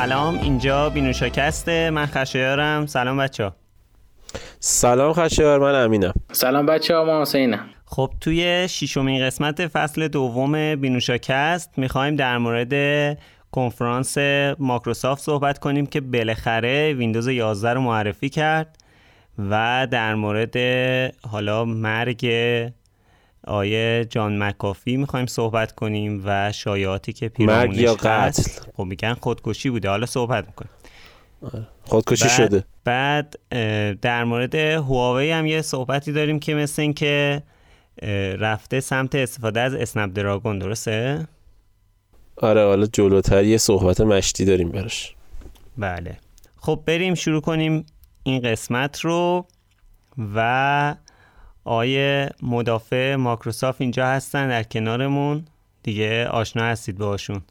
سلام اینجا بینوشاکسته من خشایارم. سلام بچه ها سلام خشایار من امینم. سلام بچه ها ما حسینم. خب توی ششمین قسمت فصل دوم بینوشاکست می‌خوایم در مورد کنفرانس ماکروسافت صحبت کنیم که بالاخره ویندوز 11 رو معرفی کرد و در مورد حالا مرگ آیه جان مکافی می‌خوایم صحبت کنیم و شایعاتی که پیرامونش یا قتل؟ خب میگن خودکشی بوده. حالا صحبت می‌کنیم. خودکشی بعد شده. بعد در مورد هواوی هم یه صحبتی داریم که مثل این که رفته سمت استفاده از اسنپ دراگون. درسته؟ آره حالا جلوتر یه صحبت مشتی داریم براش. بله. خب بریم شروع کنیم این قسمت رو و آیه مدافع ماکروسافت اینجا هستن در کنارمون. دیگه آشنا هستید باشون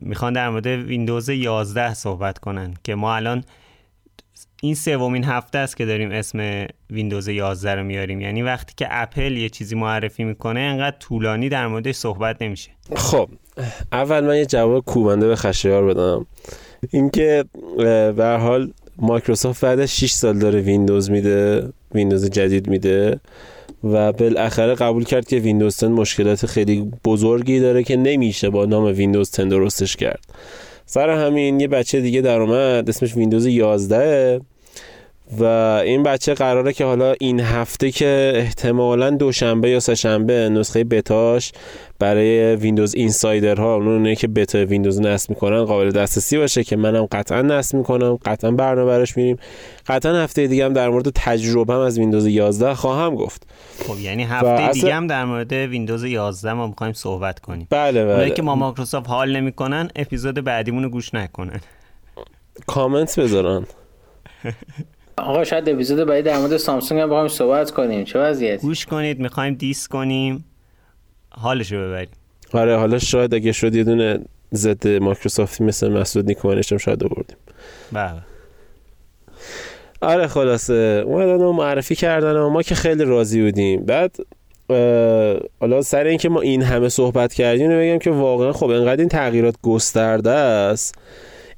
می‌خوان در مورد ویندوز 11 صحبت کنن که ما الان این سومین هفته است که داریم اسم ویندوز 11 رو میاریم. یعنی وقتی که اپل یه چیزی معرفی می‌کنه انقدر طولانی در موردش صحبت نمیشه. خب اول من یه جواب کوبنده به خشایار بدم. اینکه به حال مایکروسافت بعد از 6 سال داره ویندوز میده ویندوز جدید میده و بالاخره قبول کرد که ویندوز 10 مشکلات خیلی بزرگی داره که نمیشه با نام ویندوز 10 درستش کرد. سر همین یه بچه دیگه در اومد اسمش ویندوز 11 و این بچه قراره که حالا این هفته که احتمالا دوشنبه یا سهشنبه نسخه بتاش برای ویندوز Insider ها اونایی که بتا ویندوز نصب می‌کنن قابل دسترسی باشه که منم قطعا نصب می‌کنم قطعا برنامه براش میریم. قطعا هفته دیگه هم در مورد تجربه از ویندوز 11 خواهم گفت. خب یعنی هفته اصلا- دیگه هم در مورد ویندوز 11 ما می‌خوایم صحبت کنیم. بله اونایی بله که با مایکروسافت حال نمی‌کنن اپیزود بعدیمون رو گوش نکنن. کامنت بذارن. آقا شاید اپیزود بعدی در مورد سامسونگ هم بخوایم صحبت کنیم. چه وضعیت؟ گوش کنید می‌خوایم diss کنیم. حالشو ببریم. آره حالا شاید اگه شد یه دونه ضد مایکروسافتی مثل مسعود نیکومنش هم شاید آوردیم. بله. آره خلاصه. اومدن و معرفی کردن و ما که خیلی راضی بودیم. بعد حالا سر اینکه ما این همه صحبت کردیم بگم که واقعا خب انقدر این تغییرات گسترده است.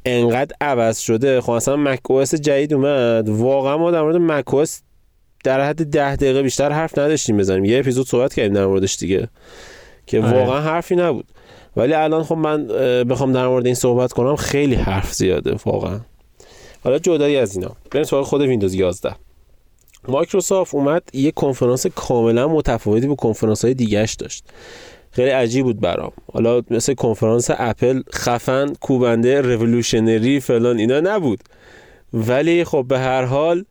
انقدر عوض شده. خب اصلا مک او اس جدید اومد. واقعا ما در مورد مک او اس در حد ده دقیقه بیشتر حرف نداشتیم بزنیم. یه اپیزود صحبت کردیم در موردش دیگه که آره. واقعا حرفی نبود. ولی الان خب من بخوام در مورد این صحبت کنم خیلی حرف زیاده واقعا. حالا جدایی از اینا. بریم سراغ خود ویندوز 11 مایکروسافت اومد یه کنفرانس کاملا متفاوتی با کنفرانس های دیگهش داشت. خیلی عجیب بود برام. حالا مثل کنفرانس اپل خفن کوبنده revolutionary فلان اینا نبود. ولی خب به هر حال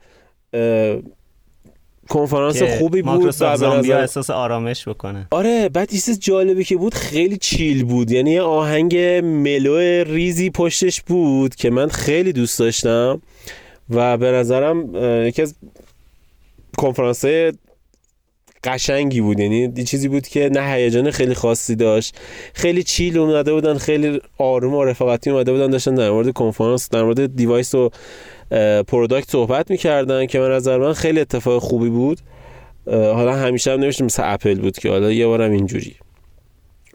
کنفرانس خوبی بود و زامبیا احساس آرامش بکنن آره بعد یه چیز جالبی که بود خیلی chill بود. یعنی یه آهنگ mellow ریزی پشتش بود که من خیلی دوست داشتم و به نظرم یکی از کنفرانس قشنگی بود. یعنی یه چیزی بود که نه هیجان خیلی خاصی داشت. خیلی chill اومده بودن خیلی آروم و رفاقتی اومده بودن داشتن در مورد کنفرانس در مورد device و product صحبت می‌کردن که به نظر من خیلی اتفاق خوبی بود. حالا همیشه هم نمیشه مثل اپل بود که حالا یه بارم اینجوری.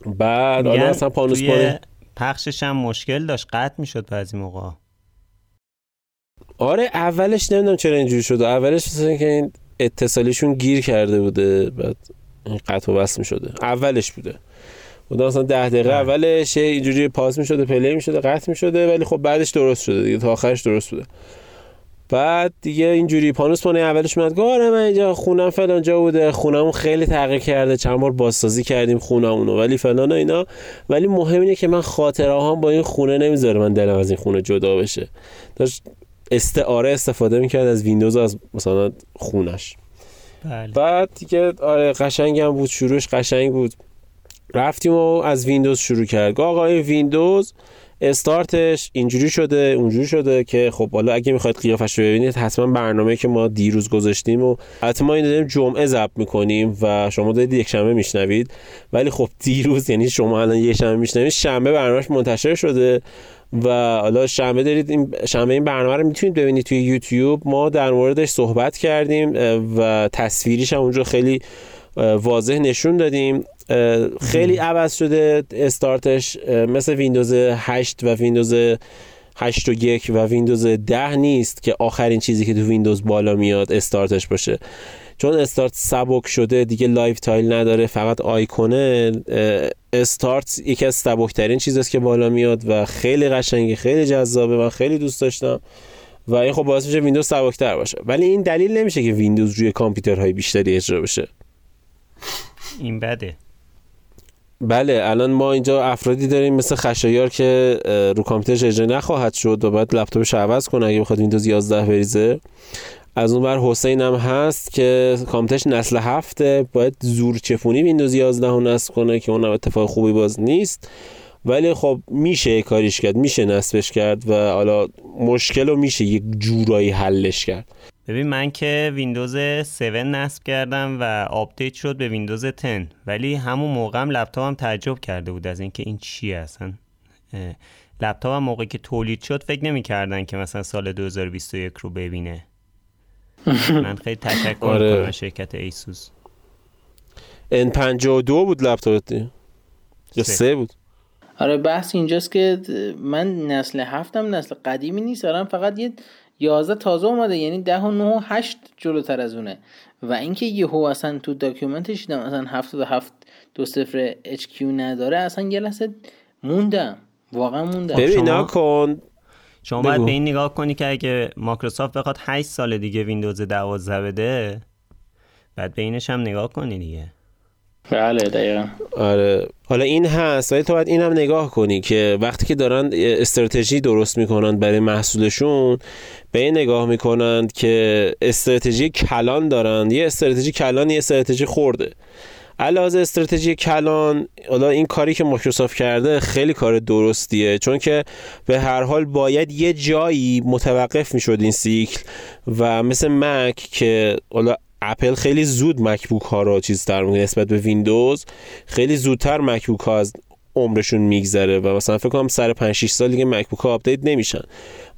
بعد حالا مثلا پانوس پانه پخشش هم مشکل داشت قطع می‌شد بعضی موقع آره اولش نمی‌دونم چرا اینجوری شد. اولش مثلا که این اتصالیشون گیر کرده بوده بعد قطع و وصل شده اولش بوده. بوده مثلا ده دقیقه آره. اولش یه اینجوری پاس می‌شده پلی می‌شده قطع می‌شده ولی خب بعدش درست شده دیگه تا آخرش درست بوده. بعد دیگه اینجوری پانوس پانای اولش میاد آره من اینجا خونم فلان جا بوده خونمون خیلی تغییر کرده چند بار بازسازی کردیم خونمونو ولی فلان و اینا. ولی مهم اینه که من خاطره هم با این خونه نمی‌ذاره من دلم از این خونه جدا بشه. داشت استعاره استفاده می‌کرد از ویندوز از مثلا خونش. بله. بعد دیگه آره قشنگ هم بود شروعش قشنگ بود. رفتیم و از ویندوز شروع کرد. آقا این ویندوز استارتش اینجوری شده اونجوری شده که خب حالا اگه می‌خواید قیافش رو ببینید حتما برنامه که ما دیروز گذاشتیم و حتما این داریم جمعه ضبط می‌کنیم و شما دارید یک شنبه میشنوید. ولی خب دیروز یعنی شما الان یک شنبه میشنوید شنبه برنامهش منتشر شده. و حالا شنبه دارید این شنبه این برنامه رو می‌تونید ببینید توی یوتیوب. ما در موردش صحبت کردیم و تصویریش هم اونجا خیلی واضح نشون دادیم. خیلی عوض شده استارتش. مثل ویندوز 8 و ویندوز 8 و 1 و ویندوز 10 نیست که آخرین چیزی که تو ویندوز بالا میاد استارتش باشه. چون استارت سبک شده دیگه live tile نداره فقط آیکونه استارت یکی از سبکترین چیزاست که بالا میاد و خیلی قشنگه خیلی جذابه من خیلی دوست داشتم و این خب باعث میشه ویندوز سبکتر باشه. ولی این دلیل نمیشه که ویندوز روی کامپیوترهای بیشتری اجرا بشه. این بده. بله الان ما اینجا افرادی داریم مثل خشایار که رو کامپیوترش اجرا نخواهد شد و باید لپتاپش عوض کنه اگه بخواد ویندوز 11 بریزه. از اون بر حسین هم هست که کامپیوترش نسل هفته باید زور چفونی ویندوز 11 رو نصب کنه که اون اتفاق خوبی باز نیست. ولی خب میشه کاریش کرد میشه نصبش کرد و حالا مشکل رو میشه یک جورایی حلش کرد. ببین من که ویندوز 7 نصب کردم و آپدیت شد به ویندوز 10 ولی همون موقع هم لپتاپم تعجب کرده بود از اینکه این چیه اصلا. لپتاپ هم موقعی که تولید شد فکر نمی‌کردن که مثلا سال 2021 رو ببینه. من خیلی تشکر آره. کنم شرکت ایسوس. N52 بود لپتاپت. یا سه. بود. آره بحث اینجاست که من نسل هفتم نسل قدیمی نیست. دارم فقط یه 11 تازه اومده. یعنی 10 و 9 و 8 جلوتر از اونه. و اینکه یهو اصلا تو document ش دیدم اصلا 77 دو صفر HQ نداره اصلا یه لحظه موندم. واقعا موندم. ببین کن شما باید به این نگاه کنی که اگه مایکروسافت بخواد 8 سال دیگه ویندوز 12 بده بعد به اینش هم نگاه کنی دیگه. بله دقیقا. آره. حالا این هست ولی تو باید این هم نگاه کنی که وقتی که دارن استراتژی درست می‌کنن برای محصولشون به این نگاه می‌کنند که استراتژی کلان دارن. یه استراتژی کلان یه استراتژی خرده. از لحاظ استراتژی کلان حالا این کاری که مایکروسافت کرده خیلی کار درستیه چون که به هر حال باید یه جایی متوقف می‌شد این سیکل و مثل مک که حالا اپل خیلی زود مک‌بوک ها رو چیز تر نسبت به ویندوز خیلی زودتر مک‌بوک ها از عمرشون میگذره و مثلا فکر کنم سر 5 6 سال دیگه مک‌بوک ها آپدیت نمیشن.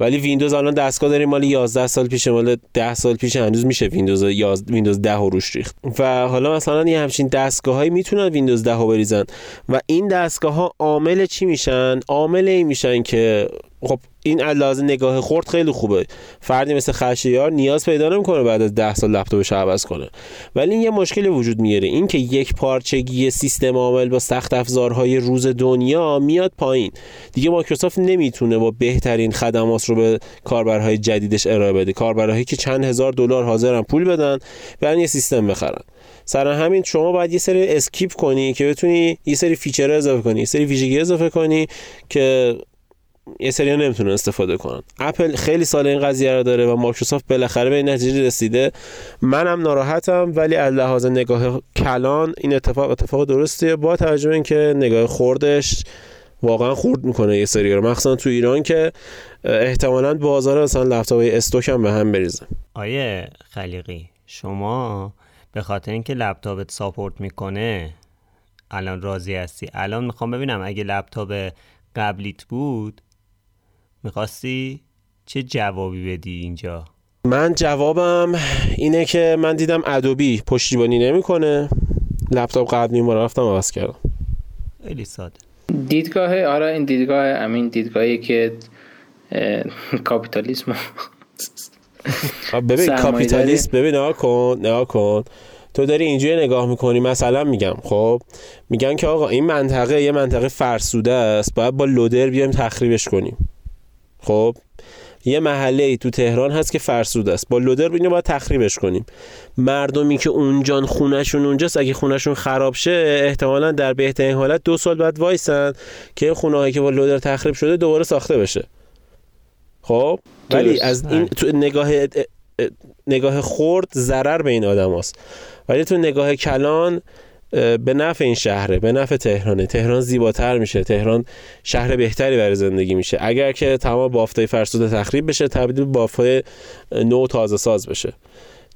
ولی ویندوز الان دستگاه داریم مال 11 سال پیش مال 10 سال پیش هنوز میشه ویندوز 11 ویندوز 10 روش ریخت. و حالا مثلا یه همچین دستگاهایی می‌تونن ویندوز 10 رو بریزن. و این دستگاه ها عامل چی میشن؟ عامل این میشن که خب این از لحاظ نگاه خرد خیلی خوبه. فردی مثل خشایار نیاز پیدا نمی‌کنه بعد از 10 سال لپتاپش عوض کنه. ولی این یه مشکلی وجود میاره. این که یکپارچگی سیستم عامل با سخت افزارهای روز دنیا میاد پایین. دیگه مایکروسافت نمی‌تونه با بهترین خدمات رو به کاربرهای جدیدش ارائه بده. کاربرهایی که چند هزار دلار حاضرن پول بدن برن یه سیستم بخرن. سر همین شما باید یه سری skip کنی که بتونی یه سری feature اضافه کنی یه سری ویژگی اضافه کنی که یه سری نمی‌تونن استفاده کنن. اپل خیلی سال این قضیه رو داره و مایکروسافت بالاخره به این نتیجه رسیده. منم ناراحتم ولی از لحاظ نگاه کلان این اتفاق اتفاق درستیه با توجه اینکه نگاه خردش واقعا خورد می‌کنه یه سری رو. مخصوصا تو ایران که احتمالا بازار مثلا لپتاپ استوک هم به هم بریزه. آیه خلیقی شما به خاطر اینکه لپتاپت ساپورت می‌کنه الان راضی هستی؟ الان می‌خوام ببینم اگه لپتاپ قبلیت بود می‌خواستی چه جوابی بدی اینجا؟ من جوابم اینه که من دیدم ادوبی پشتیبانی نمی‌کنه. لپتاپ قبلی ما رفتم عوض کردم. خیلی ساده. دیدگاه آره این دیدگاه امین دیدگاهی که کاپیتالیسم. ببین کاپیتالیسم ببین نگاه کن نگاه کن. تو داری اینجوری نگاه می‌کنی مثلا میگم خب میگن که آقا این منطقه یه منطقه فرسوده است باید با لودر بیایم تخریبش کنیم. خب یه محله ای تو تهران هست که فرسوده است. با لودر اینو باید تخریبش کنیم. مردمی که اونجان خونشون اونجاست اگه خونشون خراب شه احتمالا در بهترین حالت دو سال بعد وایسن که خونه که با لودر تخریب شده دوباره ساخته بشه. خب؟ ولی از این تو نگاه نگاه خرد ضرر به این آدم هست. ولی تو نگاه کلان به نفع این شهره به نفع تهرانه. تهران زیباتر میشه. تهران شهر بهتری برای زندگی میشه. اگر که تمام بافتای فرسوده تخریب بشه تبدیل به بافتای نو تازه ساز بشه.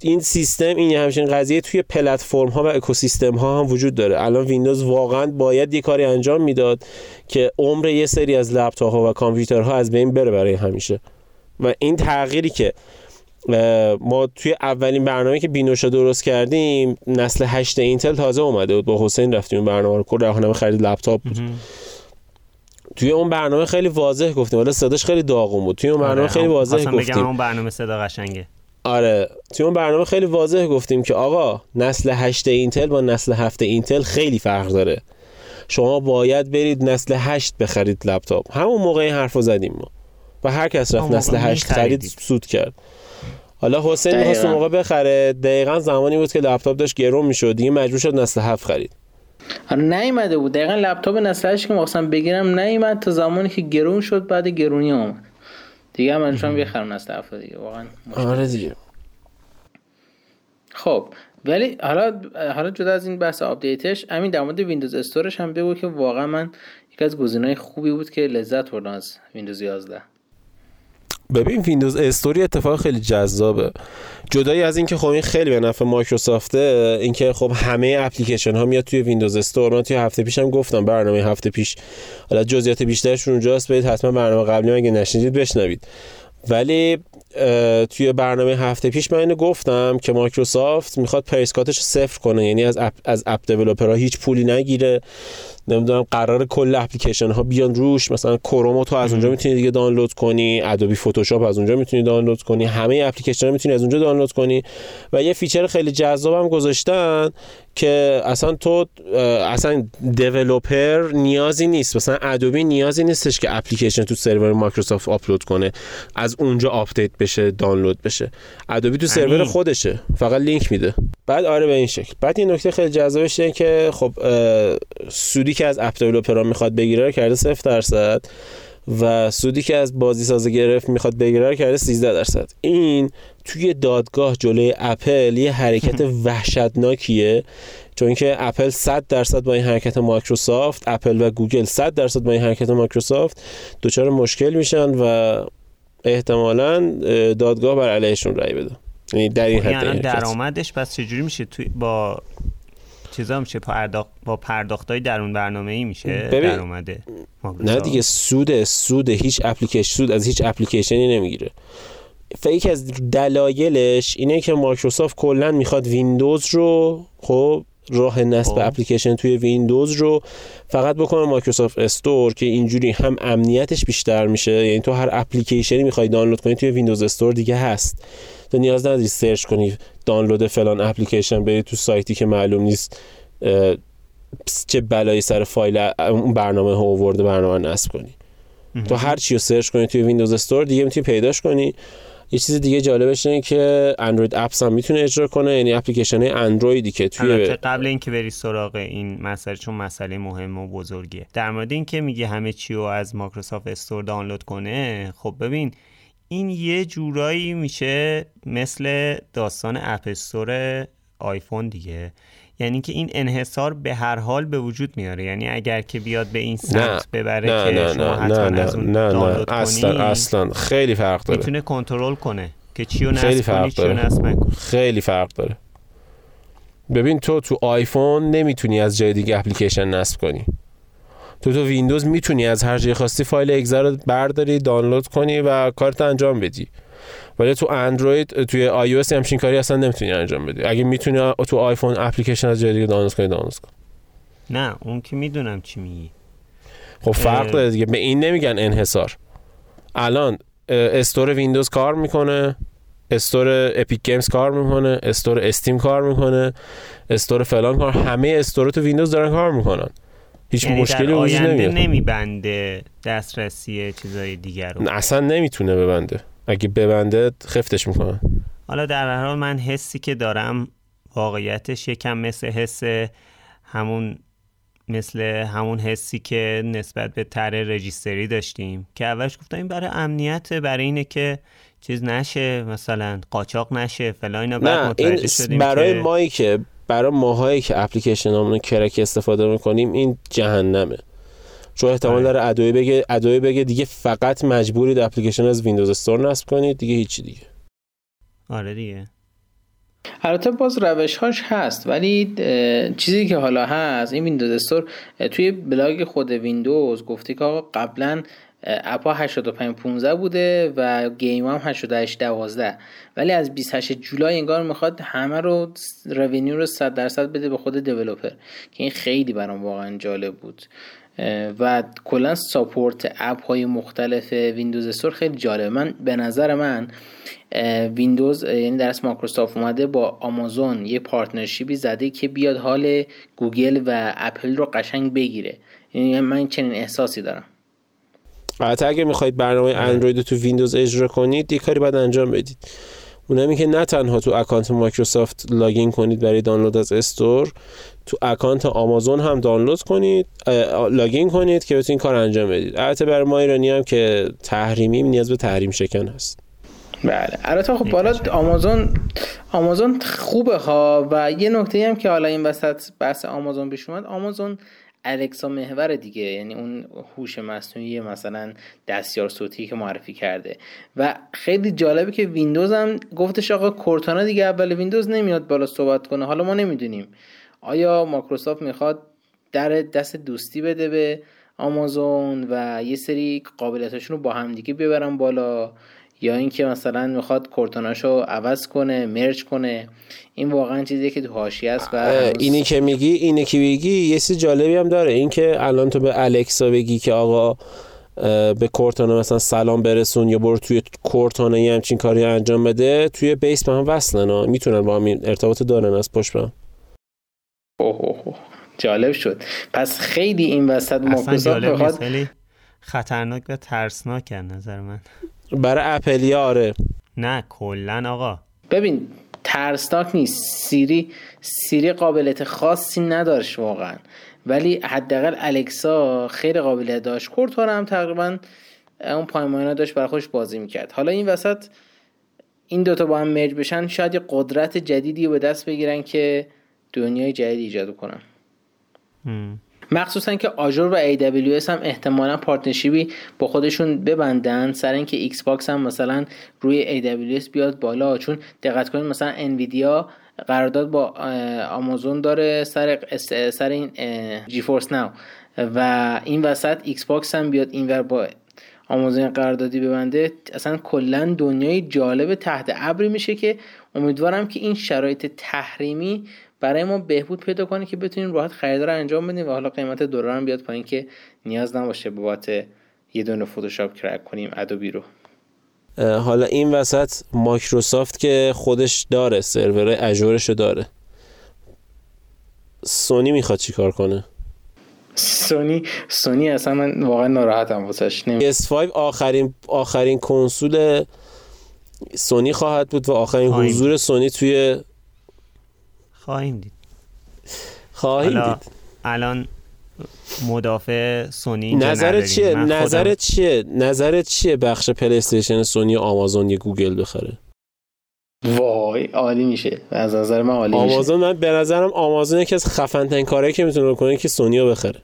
این سیستم این همچین قضیه توی پلتفرم ها و اکوسیستم ها هم وجود داره. الان ویندوز واقعا باید یه کاری انجام می‌داد که عمر یه سری از لپتاپ ها و کامپیوترها از بین بره برای همیشه. و این تغییری که ما توی اولین برنامه که بینوشا درست کردیم نسل 8 اینتل تازه اومده بود. با حسین رفتیم اون برنامه رو. کل راهنمای خرید لپتاپ بود. توی اون برنامه خیلی واضح گفتیم. ولی صداش خیلی داغون بود. توی اون برنامه آره، خیلی واضح گفتیم. اون برنامه صدا قشنگه. آره. توی اون برنامه خیلی واضح گفتیم که آقا نسل 8 اینتل با نسل 7 اینتل خیلی فرق داره. شما باید برید نسل 8 بخرید لپتاپ. همون موقع این حرفو زدیم ما. و هر کس رفت نسل 8 خرید سود کرد. حالا حسین می‌خواست موقع بخره. دقیقا زمانی بود که لپتاپ داشت گرون می‌شد. دیگه مجبور شد نسل 7 خرید. آره نیومده بود. دقیقا لپتاپ نسل 8 که مثلا بگیرم نیومد تا زمانی که گرون شد بعد گرونی اومد. دیگه هم انشان بخرم نسل 7 دیگه. واقعا آره دیگه. خب ولی حالا حالا جدا از این بحث آپدیتش همین در مورد ویندوز storeش هم بگو که واقعا من یکی از گزینه‌های خوبی بود که لذت بردم از ویندوز 11 ببین ویندوز store یه اتفاق خیلی جذابه. جدایی از اینکه خب این خیلی به نفع مایکروسافته اینکه خب همه اپلیکیشن ها میاد توی ویندوز store. من توی هفته پیشم گفتم برنامه هفته پیش. حالا جزئیات بیشترشون اونجاست برید حتما برنامه قبلی اگه نشنیدید بشنوید. ولی توی برنامه هفته پیش من اینو گفتم که مایکروسافت می‌خواد price cutش صفر کنه. یعنی از app از app هیچ پولی نگیره. نمی‌دونم قرار کل اپلیکیشن ها بیان روش. مثلا کرومو تو از اونجا می‌تونی دیگه دانلود کنی. ادوبی فتوشاپ از اونجا می‌تونی دانلود کنی. همه اپلیکیشن ها می‌تونی از اونجا دانلود کنی. و یه feature خیلی جذاب هم گذاشتن که اصلا تو اصلا developer نیازی نیست. مثلا ادوبی نیازی نیستش که اپلیکیشن تو سرور مایکروسافت آپلود کنه. از اونجا آپدیت بشه دانلود بشه. ادوبی تو سرور خودشه. فقط لینک میده. بعد آره به این شکل. بعد این نکته خیلی جذابش اینه که خب سودی که از app developerها می‌خواد بگیره رو کرده 0 درصد. و سودی که از بازی سازها گرفت می‌خواد بگیره رو کرده 13 درصد. این توی دادگاه جلوی اپل یه حرکت وحشتناکیه. چون اینکه اپل 100 درصد با این حرکت مایکروسافت اپل و گوگل 100 درصد با این حرکت مایکروسافت دچار مشکل میشن و احتمالا دادگاه بر علیهشون رأی بده. یعنی در این حد یعنی درآمدش پس چجوری میشه توی با چیزا میشه پرداخت با پرداختای درون برنامه ای میشه درآمده نه دیگه سود سود هیچ اپلیکیشن سود از هیچ اپلیکیشنی نمی‌گیره. یکی از دلایلش اینه که مایکروسافت کلا می‌خواد ویندوز رو خب راه نصب خب. اپلیکیشن توی ویندوز رو فقط بکنه مایکروسافت store که اینجوری هم امنیتش بیشتر میشه. یعنی تو هر اپلیکیشنی می‌خوای دانلود کنی توی ویندوز store دیگه هست. تو نیاز نداری search کنی دانلود فلان اپلیکیشن بری تو سایتی که معلوم نیست چه بلایی سر فایل اون برنامه ها آورده برنامه نصب کنی. تو هر چی رو search کنی توی ویندوز store دیگه می‌تونی پیداش کنی. یه چیز دیگه جالبش اینه که اندروید apps هم می‌تونه اجرا کنه یعنی اپلیکیشن اندرویدی که توی قبل اینکه بری سراغ این مسئله چون مسئله مهم و بزرگیه. در مورد اینکه میگه همه چی رو از مایکروسافت store دانلود کنه خب ببین این یه جورایی میشه مثل داستان app store آیفون دیگه. یعنی که این انحصار به هر حال به وجود میاره. یعنی اگر که بیاد به این سمت ببره نه که نه شما نه حتما از اون نه نه. اصلا اصلا. خیلی فرق داره. می‌تونه کنترل کنه که چیو نصب کنی چیو نصب خیلی فرق داره. ببین تو تو آیفون نمی‌تونی از جای دیگه اپلیکیشن نصب کنی. تو تو ویندوز می‌تونی از هر جای خواستی فایل اگزر رو برداری دانلود کنی و کارت انجام بدی. ولی تو اندروید توی آی او همچین کاری اصلا نمی‌تونی انجام بدی. اگه می‌تونی تو آیفون اپلیکیشن از جای دیگه دانلود کنی دانلود کن. نه اون که می‌دونم چی میگی. خب فرق داره دیگه. به این نمیگن انحصار. الان store ویندوز کار می‌کنه store Epic Games کار می‌کنه store Steam کار می‌کنه store فلان کار همه استور تو ویندوز دارن کار می‌کنن. هیچ یعنی مشکلی وجود نمیاد. نمیبنده دسترسی چیزای دیگر رو. اصلا نمی‌تونه ببنده. اگه ببنده خفتش می‌کنه. حالا در هر حال من حسی که دارم واقعیتش یکم مثل حس همون مثل همون حسی که نسبت به طرح رجیستری داشتیم. که اولش گفتم این برای امنیت برای اینه که چیز نشه مثلا قاچاق نشه فلان اینا بعد متوجه شدیم برای مایی که برای ماهایی که اپلیکیشن همون crack استفاده می‌کنیم این جهنمه. چون احتمال آره. داره ادوی بگه ادوی بگه دیگه فقط مجبورید اپلیکیشن از Windows Store نصب کنید دیگه هیچی دیگه. آره دیگه. البته باز روش هاش هست ولی چیزی که حالا هست این Windows Store توی بلاگ خود ویندوز گفتی که آقا قبلا اپ ها 85 15 بوده و game هم 88 12 ولی از 28 جولای انگار می‌خواد همه رو رونیو رو 100 درصد بده به خود developer که این خیلی برام واقعا جالب بود. و کلا support اپ های مختلف Windows Store خیلی جالب. من به نظر من ویندوز یعنی درس مایکروسافت اومده با آمازون یه partnership ی زده که بیاد حال گوگل و اپل رو قشنگ بگیره. یعنی من چنین احساسی دارم. البته اگه می‌خواید برنامه اندروید رو تو ویندوز اجرا کنید یه کاری باید انجام بدید. اونم که نه تنها تو اکانت مایکروسافت login کنید برای دانلود از store تو اکانت آمازون هم دانلود کنید login کنید که بتونید کار انجام بدید. البته برای ما ایرانی هم که تحریمی نیاز به تحریم شکن هست. بله. البته خب بالا آمازون آمازون خوبه ها و یه نکته هم که حالا این وسط بحث آمازون پیش اومد. آمازون الکسا محور دیگه یعنی اون هوش مصنوعی مثلا دستیار صوتی که معرفی کرده. و خیلی جالبه که ویندوز هم گفتش آقا کورتانا دیگه اول ویندوز نمیاد بالا صحبت کنه. حالا ما نمی‌دونیم. آیا مایکروسافت می‌خواد در دست دوستی بده به آمازون و یه سری قابلیتاشون رو با همدیگه ببرن بالا؟ یا اینکه مثلا می‌خواد کورتاناشو عوض کنه مرج کنه این واقعا چیزیه که تو حاشیه است و اینی که میگی اینی که میگی یه چیز جالبی هم داره. اینکه الان تو به الکسا بگی که آقا به کورتانا مثلا سلام برسون یا برو توی کورتانا یه همچین کاری انجام بده توی بیس به هم وصلن می‌تونن با هم ارتباط دارن از پشت به اوه جالب شد. پس خیلی این وسط مایکروسافت خیلی خطرناک و ترسناک نظر من. برای اپلی آره؟ نه کلا آقا. ببین ترسناک نیست. سیری سیری قابلیت خاصی نداشت واقعا. ولی حداقل الکسا خیلی قابلیت داشت. کورتانا هم تقریبا اون پایماینا داشت برای خودش بازی می‌کرد. حالا این وسط این دوتا با هم merge بشن شاید یه قدرت جدیدی رو به دست بگیرن که دنیای جدید ایجاد کنن. مخصوصا که Azure و AWS هم احتمالا partnership ی با خودشون ببندن. سر اینکه ایکس باکس هم مثلا روی AWS بیاد بالا چون دقت کنید مثلا انویدیا قرارداد با آمازون داره سر سر این GeForce Now و این وسط ایکس باکس هم بیاد اینور با آمازون قراردادی ببنده. اصلا کلا دنیای جالب تحت ابری میشه که امیدوارم که این شرایط تحریمی برای ما بهبود پیدا کنه که بتونیم راحت خرید رو انجام بدیم و حالا قیمت دلار هم بیاد پایین که نیاز نباشه بابت یه دونه فتوشاپ کرک کنیم ادوبی رو حالا این وسط مایکروسافت که خودش داره سرور اجورش داره. سونی می‌خواد چیکار کنه؟ سونی سونی اصلا من واقعا ناراحتم واسش. PS5 آخرین آخرین کنسول سونی خواهد بود و آخرین حضور سونی توی خواهیم دید. خواهیم دید. الان مدافع سونی نظرت چیه؟ نظرت چیه؟ نظرت چیه بخش پلی استیشن سونی آمازون یه گوگل بخره؟ وای عالی میشه. از نظر من عالی آمازون من به نظرم آمازون یکی از خفن ترین کارهایی که می‌تونه کنه که سونی رو بخره.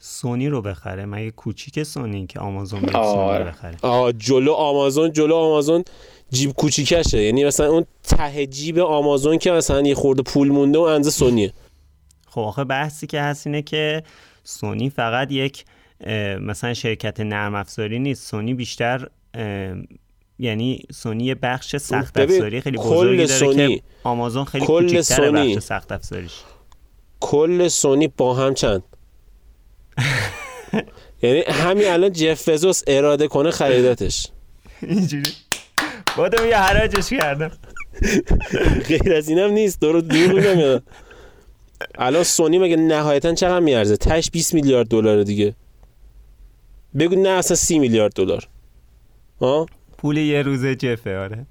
سونی رو بخره. مگه کوچیک سونی که آمازون سونی رو بخره. آه جلو آمازون جلو آمازون. جیب کوچیکشه. یعنی مثلا اون ته جیب آمازون که مثلا یه خورده پول مونده و اندازه سونیه. خب آخه بحثی که هست اینه که سونی فقط یک مثلا شرکت نرم افزاری نیست. سونی بیشتر یعنی سونی بخش سخت افزاری خیلی بزرگی داره سونی. که آمازون خیلی کل سونی. بخش سخت افزاریش. کل سونی با هم چند؟ یعنی همین الان جف فزوس اراده کنه خریدتش اینجوری. بودم یه حراجش کردم. غیر از اینم نیست. دور دور نمیاد الان سونی مگه نهایتا چقدر میارزه؟ تش 20 میلیارد دلار دیگه. بگو نه اصلا 30 میلیارد دلار. ها پول یه روزه جفه آره.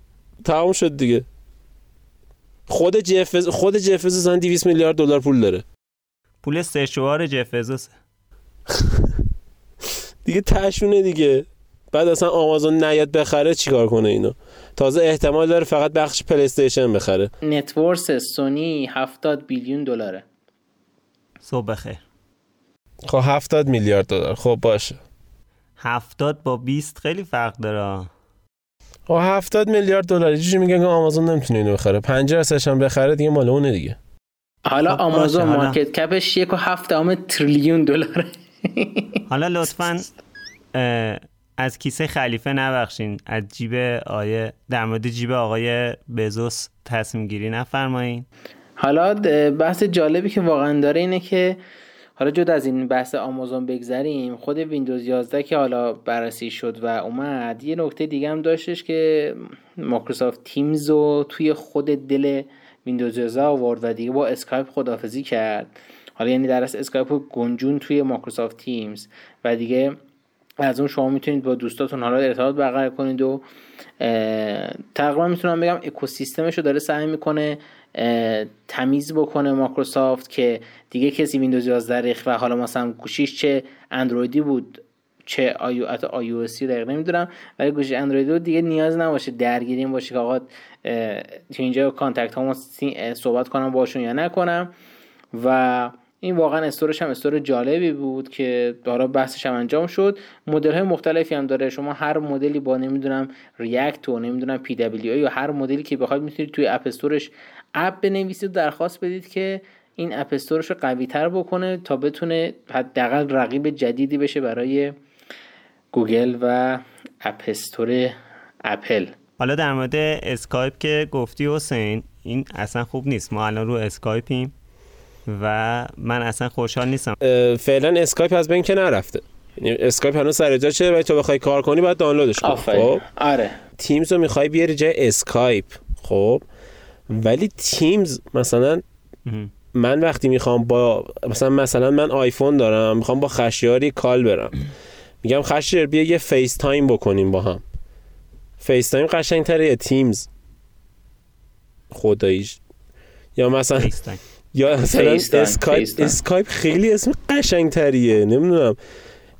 تمام شد دیگه. خود جف خود جف زن 200 میلیارد دلار پول داره. پول سشوار جف دیگه تشونه دیگه. بعد اصلا آمازون نیاد بخره چیکار کنه اینو؟ تازه احتمال داره فقط بخش پلی استیشن بخره. net worth سونی 70 billion دلاره. صبح بخیر. خب 70 میلیارد دلار. خب باشه. 70 با 20 خیلی فرق داره. خب 70 میلیارد دلار چیزی میگن که آمازون نمی‌تونه اینو بخره؟ 50 درصدش هم بخره دیگه مال اونه دیگه. حالا خب آمازون market cap ش یک و هفت تریلیون دلاره. حالا لطفا از کیسه خلیفه نبخشین. از جیب آیه در مورد جیب آقای بزوس تصمیم گیری نفرمایین. حالا بحث جالبی که واقعا داره اینه که حالا جدا از این بحث آمازون بگذریم خود ویندوز 11 که حالا بررسی شد و اومد یه نکته دیگه هم داشتش که مایکروسافت Teams رو توی خود دل ویندوز 11 آورد و دیگه با اسکایپ خداحافظی کرد. حالا یعنی در اسکایپ گنجوند توی مایکروسافت Teams و دیگه از اون شما می‌تونید با دوستاتون حالا ارتباط برقرار کنید و تقریبا می‌تونم بگم اکوسیستمش رو داره سعی می‌کنه تمیز بکنه مایکروسافت که دیگه کسی ویندوز 11 ریخت و حالا مثلا گوشیش چه اندرویدی بود چه آیو ات iOS ی دقیق نمی‌دونم ولی گوشی اندرویدی بود دیگه نیاز نباشه درگیریم باشه که آقا تو اینجا contact هامو صحبت کنم باشون یا نکنم. و این واقعا store ش هم store جالبی بود که دارا بحثش هم انجام شد. مدل های مختلفی هم داره. شما هر مدلی با نمی‌دونم React و نمی‌دونم PWA یا هر مدلی که بخواید می‌تونید توی app store ش اپ بنویسید و درخواست بدید که این app store ش رو قوی تر بکنه تا بتونه حداقل رقیب جدیدی بشه برای گوگل و app store اپل حالا در مورد اسکایپ که گفتی حسین این اصلا خوب نیست. ما الان رو اسکایپیم و من اصلا خوشحال نیستم. فعلا اسکایپ از بین که نرفته. یعنی اسکایپ هنوز سر جاشه و تو بخوای کار کنی باید دانلودش کنی. خب؟ آره. تیمز رو می‌خوای بیاری جای اسکایپ. خب؟ ولی تیمز مثلا من وقتی می‌خوام با مثلا مثلا من آیفون دارم می‌خوام با خشیاری call برم. میگم خشیار بیا یه فیس تایم بکنیم با هم. فیس تایم قشنگتره یا تیمز. خداییش. یا مثلا یا مثلا اسکایپ اسکایپ خیلی اسم قشنگتریه نمی‌دونم.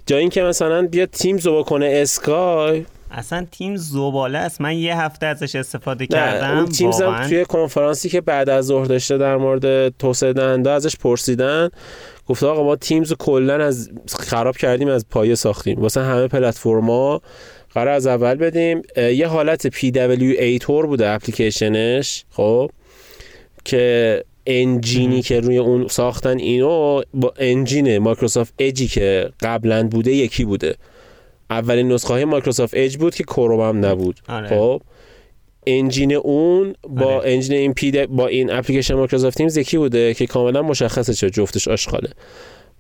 جا اینکه مثلا بیا تیمز رو بکنه اسکایپ اصلا تیم زباله است. من یه هفته ازش استفاده کردم اون تیم هم توی کنفرانسی که بعد از ظهر داشته در مورد توسعه دهنده ازش پرسیدن گفت آقا ما تیمز کلا از خراب کردیم از پایه ساختیم. واسه همه پلتفرما قرار از اول بدیم. یه حالت PWA بوده اپلیکیشنش خب که engine ی که روی اون ساختن اینو با engine مایکروسافت اجی که قبلا بوده یکی بوده. اولین نسخه های مایکروسافت اج بود که کروم هم نبود. آره. خب engine اون با آره. engine این PWA این اپلیکیشن مایکروسافت تیمز یکی بوده که کاملا مشخصه چه جفتش آشغاله.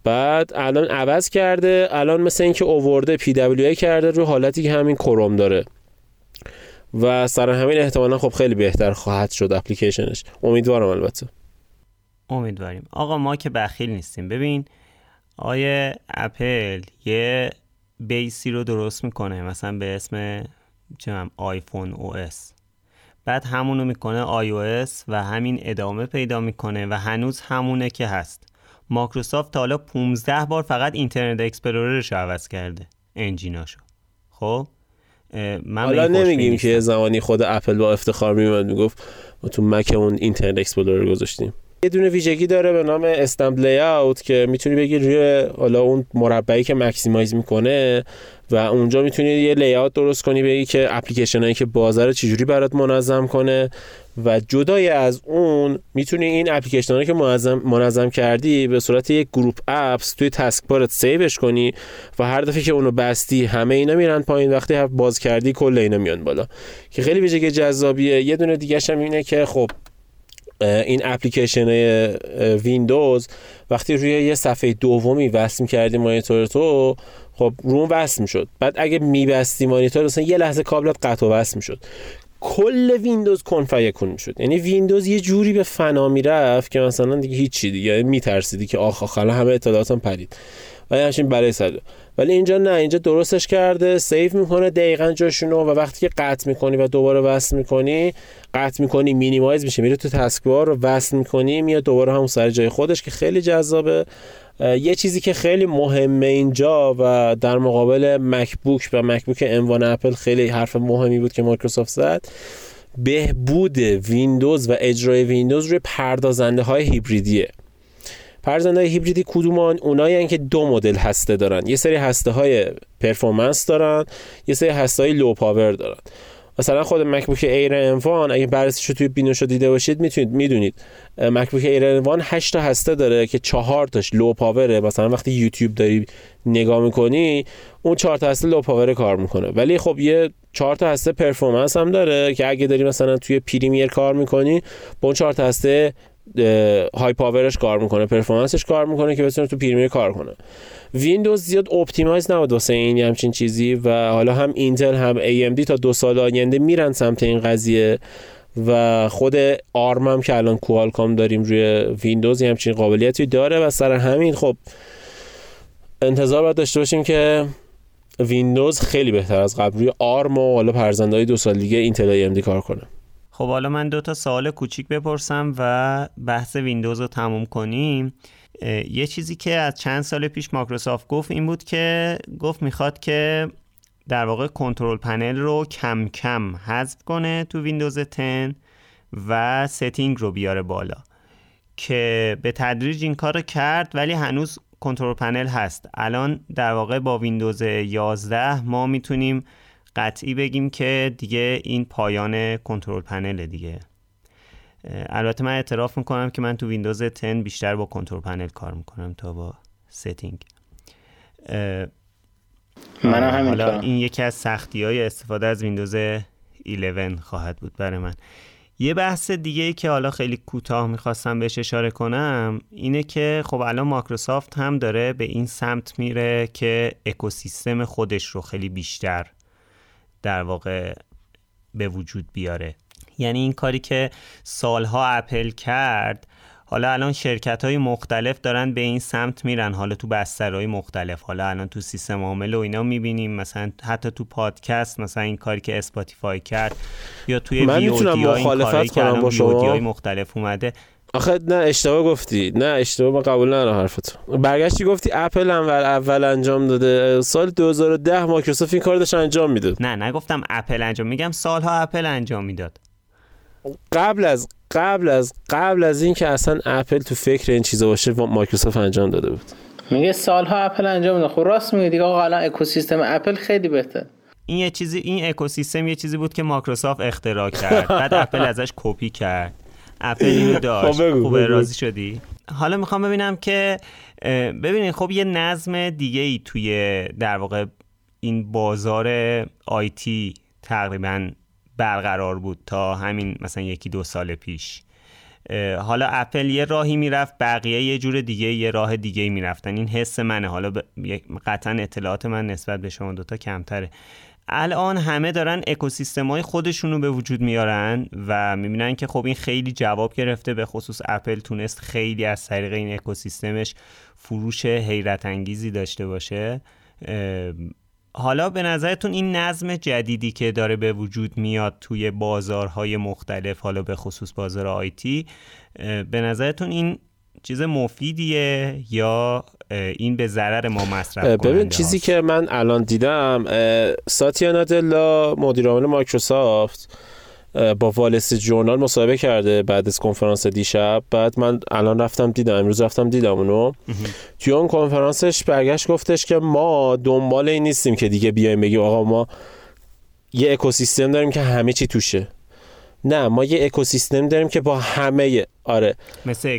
بعد الان عوض کرده الان مثل اینکه اوورده PWA کرده رو حالتی که همین کروم داره. و سر همین احتمالا خب خیلی بهتر خواهد شد اپلیکیشنش. امیدوارم البته. امیدواریم. آقا ما که بخیل نیستیم. ببین آقا اپل یه base ی رو درست می‌کنه. مثلا به اسم چه آیفون OS. بعد همونو می‌کنه iOS و همین ادامه پیدا می‌کنه و هنوز همونه که هست. مایکروسافت تا حالا 15 بار فقط اینترنت اکسپلوررش رو عوض کرده. engine اشو. خب؟ من حالا نمیگم که زمانی خود اپل با افتخار میومد می‌گفت ما تو مک اون اینترنت اکسپلورر گذاشتیم. یه دونه ویژگی داره به نام snap layout که می‌تونی بگی روی حالا اون مربعی که maximize می‌کنه و اونجا می‌تونی یه layout درست کنی بگی که اپلیکیشن هایی که بازه رو چجوری برات منظم کنه و جدای از اون می‌تونی این اپلیکیشن هایی که منظم, منظم کردی به صورت یک group apps توی taskbar ت save ش کنی و هر دفعه که اونو بستی همه اینا میرن پایین. وقتی باز کردی کل اینا میان بالا. که خیلی ویژگی جذابیه. یه دونه دیگه هم اینه که خب این اپلیکیشن ویندوز وقتی روی یه صفحه دومی وصل کردی مانیتور تو خب روم وصل می‌شد. بعد اگه میبستی مانیتور مثلا یه لحظه کابلت قطع و وصل می‌شد. کل ویندوز کن فیکون می‌شد. یعنی ویندوز یه جوری به فنا می‌رفت که مثلا دیگه هیچی دیگه. میترسیدی که آخ آخ همه اطلاعاتم پرید. و همچین بساط. ولی اینجا نه اینجا درستش کرده save می‌کنه دقیقا جاشونو و وقتی که قطع می‌کنی و دوباره وصل می‌کنی قطع می‌کنی minimize میشه میره تو taskbar رو وصل می‌کنی میاد دوباره همون سر جای خودش که خیلی جذابه. یه چیزی که خیلی مهمه اینجا و در مقابل مکبوک و مکبوک M1 اپل خیلی حرف مهمی بود که مایکروسافت زد. بهبود ویندوز و اجرای ویندوز روی پردازنده های هیبریدیه. پردازنده هیبریدی کدومان اونایی که دو مدل هسته دارن. یه سری هسته های performance دارن یه سری هسته های low power دارن. مثلا خود مکبوک ایر M1 اگه بررسیش رو توی ویدیوشو دیده باشید می‌تونید می‌دونید. مکبوک ایر M1 8 تا هسته داره که 4 تاش low power ه مثلا وقتی یوتیوب داری نگاه می‌کنی اون 4 تا هسته low power کار می‌کنه. ولی خب یه 4 تا هسته performance هم داره که اگه داری مثلا توی پریمیر کار می‌کنی با اون 4 تا هسته های power ش کار می‌کنه performance ش کار می‌کنه که بتونه تو پریمیر کار کنه. ویندوز زیاد optimize نبود واسه این همچین چیزی و حالا هم اینتل هم AMD تا دو سال آینده میرن سمت این قضیه و خود آرم هم که الان کوالکام داریم روی ویندوز همچین قابلیتی داره و سر همین خب انتظار باید داشته باشیم که ویندوز خیلی بهتر از قبل روی آرم و حالا پردازنده‌های دو سال دیگه اینتل AMD کار کنه. خب حالا من دو تا سوال کوچیک بپرسم و بحث ویندوز رو تموم کنیم. یه چیزی که از چند سال پیش مایکروسافت گفت این بود که گفت می‌خواد که در واقع control panel رو کم کم حذف کنه تو ویندوز 10 و setting رو بیاره بالا که به تدریج این کار کرد ولی هنوز control panel هست. الان در واقع با ویندوز 11 ما می‌تونیم قطعی بگیم که دیگه این پایان control panel دیگه. البته من اعتراف می‌کنم که من تو ویندوز 10 بیشتر با control panel کار می‌کنم تا با setting من حالا این یکی از سختی های استفاده از ویندوز 11 خواهد بود برای من. یه بحث دیگه ای که حالا خیلی کوتاه می‌خواستم بهش اشاره کنم اینه که خب الان مایکروسافت هم داره به این سمت میره که اکوسیستم خودش رو خیلی بیشتر در واقع به وجود بیاره. یعنی این کاری که سالها اپل کرد حالا الان شرکت های مختلف دارن به این سمت میرن. حالا تو بسترهای مختلف حالا الان تو سیستم عامل و اینا می‌بینیم. مثلا حتی تو پادکست مثلا این کاری که اسپاتیفای کرد یا توی من می‌تونم مخالفت کنم با شما. مختلف اومده آخه نه اشتباه گفتی. نه اشتباه من قبول ندارم حرفت برگشتی گفتی؟ اپل هم اول انجام داده. سال 2010 مایکروسافت این کار داشت انجام می‌داد. نه نگفتم اپل انجام. میگم سالها اپل انجام می‌داد. قبل از قبل از قبل از اینکه اصلا اپل تو فکر این چیزا باشه مایکروسافت انجام داده بود. میگه سالها اپل انجام داده خب راست میگه دیگه. آقا الان اکوسیستم اپل خیلی بهتر این یه چیزی این اکوسیستم یه چیزی بود که مایکروسافت اختراع کرد. بعد اپل ازش کپی کرد. اپل اینو داشت. خب خوب راضی شدی؟ حالا می‌خوام ببینم که ببینید خب یه نظم دیگه ای توی در واقع این بازار آیتی تقریبا برقرار بود تا همین مثلا یکی دو سال پیش. حالا اپل یه راهی می‌رفت بقیه یه جور دیگه یه راه دیگه می‌رفتن. این حس منه. حالا ب... قطعا اطلاعات من نسبت به شما دوتا کمتره. الان همه دارن اکوسیستم های خودشونو به وجود میارن و می‌بینن که خب این خیلی جواب گرفته به خصوص اپل تونست خیلی از طریق این اکوسیستمش فروش حیرت انگیزی داشته باشه. حالا به نظرتون این نظم جدیدی که داره به وجود میاد توی بازارهای مختلف حالا به خصوص بازار آیتی به نظرتون این چیز مفیدیه یا این به ضرر ما مصرف ببین چیزی که من الان دیدم ساتیا نادلا مدیر عامل مایکروسافت با والس جورنال مصاحبه کرده بعد از کنفرانس دیشب. بعد من الان رفتم دیدم امروز رفتم دیدم اونو. توی اون کنفرانسش برگشت گفتش که ما دنبال این نیستیم که دیگه بیایم بگیم آقا ما یه اکوسیستم داریم که همه چی توشه. نه ما یه اکوسیستم داریم که با همه آره.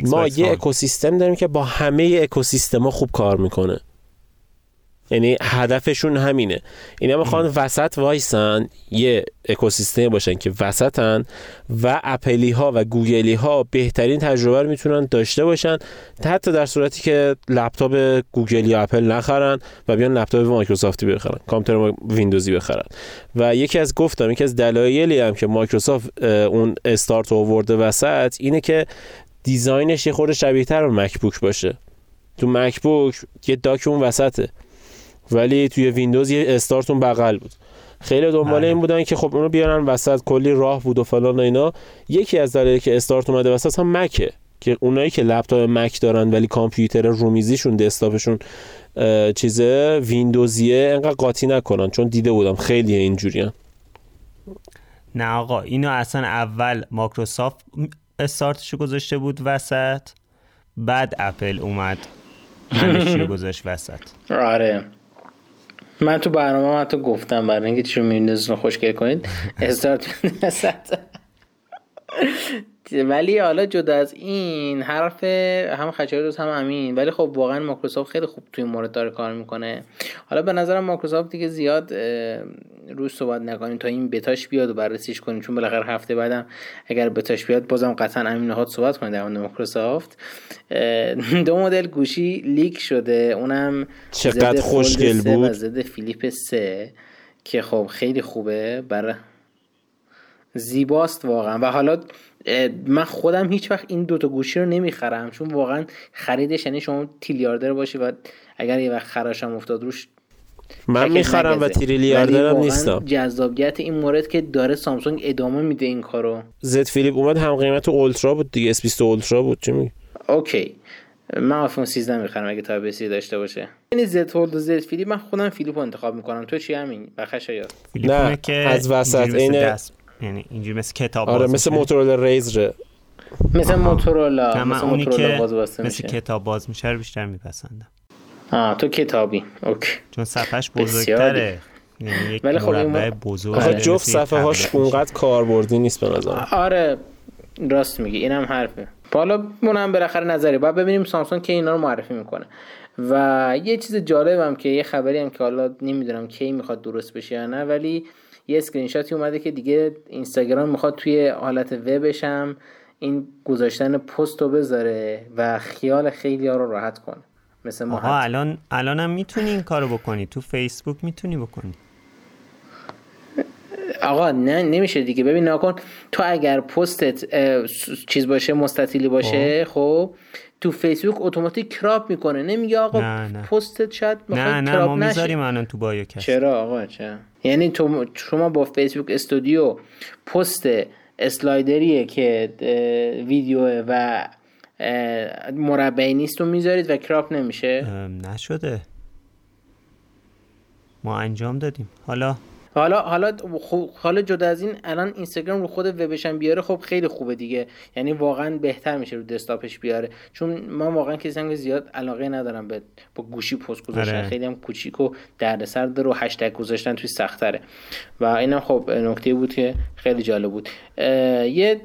ما یه اکوسیستم داریم که با همه اکوسیستما خوب کار می‌کنه. یعنی هدفشون همینه. اینا می‌خوان وسط وایسن یه اکوسیستم باشن که وسطن و اپلی ها و گوگلی ها بهترین تجربه رو می‌تونن داشته باشن. حتی در صورتی که لپتاپ گوگل یا اپل نخرن و بیان لپتاپ مایکروسافتی بخرن کامپیوتر ویندوزی بخرن. و یکی از گفتم یکی از دلایلی هم که مایکروسافت اون استارت آورده وسط اینه که design ش یه خورده شبیه تر به مکبوک باشه. تو مکبوک یه dock اون وسطه. ولی توی ویندوز یه استارتون بغل بود. خیلی دنبال بله. این بودن که خب اونو بیارن وسط کلی راه بود و فلان و اینا. یکی از دلایلی که استارت اومده وسط هم مکه که اونایی که لپتاپ مک دارن ولی کامپیوتر رومیزیشون desktop شون چیزه ویندوزیه انقدر قاطی نکنن چون دیده بودم. خیلی اینجوریان نه آقا اینو اصلا اول مایکروسافت استارتشو گذاشته بود وسط بعد اپل اومد همه گذاشت وسط. آره. من تو برنامه حتی گفتم برای اینکه ویندوز رو خوشگل کنید استارت ولی حالا جدا از این حرف هم خچاری روز هم امین. ولی خب واقعا مایکروسافت خیلی خوب توی مورد داره کار می‌کنه. حالا به نظرم مایکروسافت دیگه زیاد روش صحبت نکنیم تا این بتاش بیاد و بررسیش کنیم. چون بالاخره هفته بعدم اگر بتاش بیاد بازم قطعا امین نهاد صحبت کنیم در مورد مایکروسافت. دو مدل گوشی leak شده. اونم چقدر خوشگل بود. Z Flip 3 که خب خیلی خوبه. برای زیباست واقعا. و حالا من خودم هیچ وقت این دوتا گوشی رو نمی‌خرم چون واقعا خریدش یعنی شما تیلیاردر باشی و اگر یه وقت خراشم افتاد روش من می‌خرم و تیلیاردرم نیستم جذابیت این مورد که داره سامسونگ ادامه میده این کارو. Z Flip اومد هم قیمت Ultra بود دیگه S 20 Ultra بود چی میگی؟ OK. من آیفون 13 می‌خرم اگه Type-C داشته باشه. یعنی Z Fold و Z Flip من خودم Flip انتخاب می‌کنم. تو چی امین؟ بخش یا نه که از وسط عین یعنی اینجوری مثل کتاب آره مثل موتورولا ریزره مثل موتورولا مثل اونی که مثل کتاب باز میشه رو بیشتر میپسندم. آه تو کتابی. اوکی. چون صفحش بزرگتره. یعنی یک ولی خب مربع بزرگ آخه جفت صفحه هاش اونقدر کاربردی نیست به نظر آره راست میگی. اینم حرفه. حالا اونم بالاخره نظری. باید ببینیم سامسونگ که اینا رو معرفی می‌کنه. و یه چیز جالبم که یه خبری هم که حالا نمی‌دونم کی می‌خواد درست بشه یا نه ولی یه اسکرین شاتی اومده که دیگه اینستاگرام می‌خواد توی حالت وبش هم این گذاشتن پست رو بذاره و خیال خیلی ها رو راحت کنه مثل ما آها الان الان هم می‌تونی این کارو بکنی. تو فیسبوک می‌تونی بکنی. آقا نه نمیشه دیگه. ببین نکن تو اگر پستت چیز باشه مستطیلی باشه خب تو فیسبوک اتوماتیک crop می‌کنه. نمیگه آقا نه نه. پستت شاید نه نه ما می‌ذاریم الان تو بایو کست چرا آقا؟ چه یعنی تو شما با فیسبوک استودیو پست slider یه که ویدیو و مربعی نیست رو می‌ذارید و crop نمیشه؟ نشده. ما انجام دادیم. حالا حالا حالا حالا جدا از این الان اینستاگرام رو خود وبش بیاره خب خیلی خوبه دیگه. یعنی واقعا بهتر میشه رو دسکتاپش بیاره. چون ما واقعا کسی زیاد علاقه ندارم به با گوشی پست گذاشتن. آره. خیلی هم کوچیک و دردسر داره و هشتگ گذاشتن توی سختره. و اینم خب نکته بود که خیلی جالب بود. یه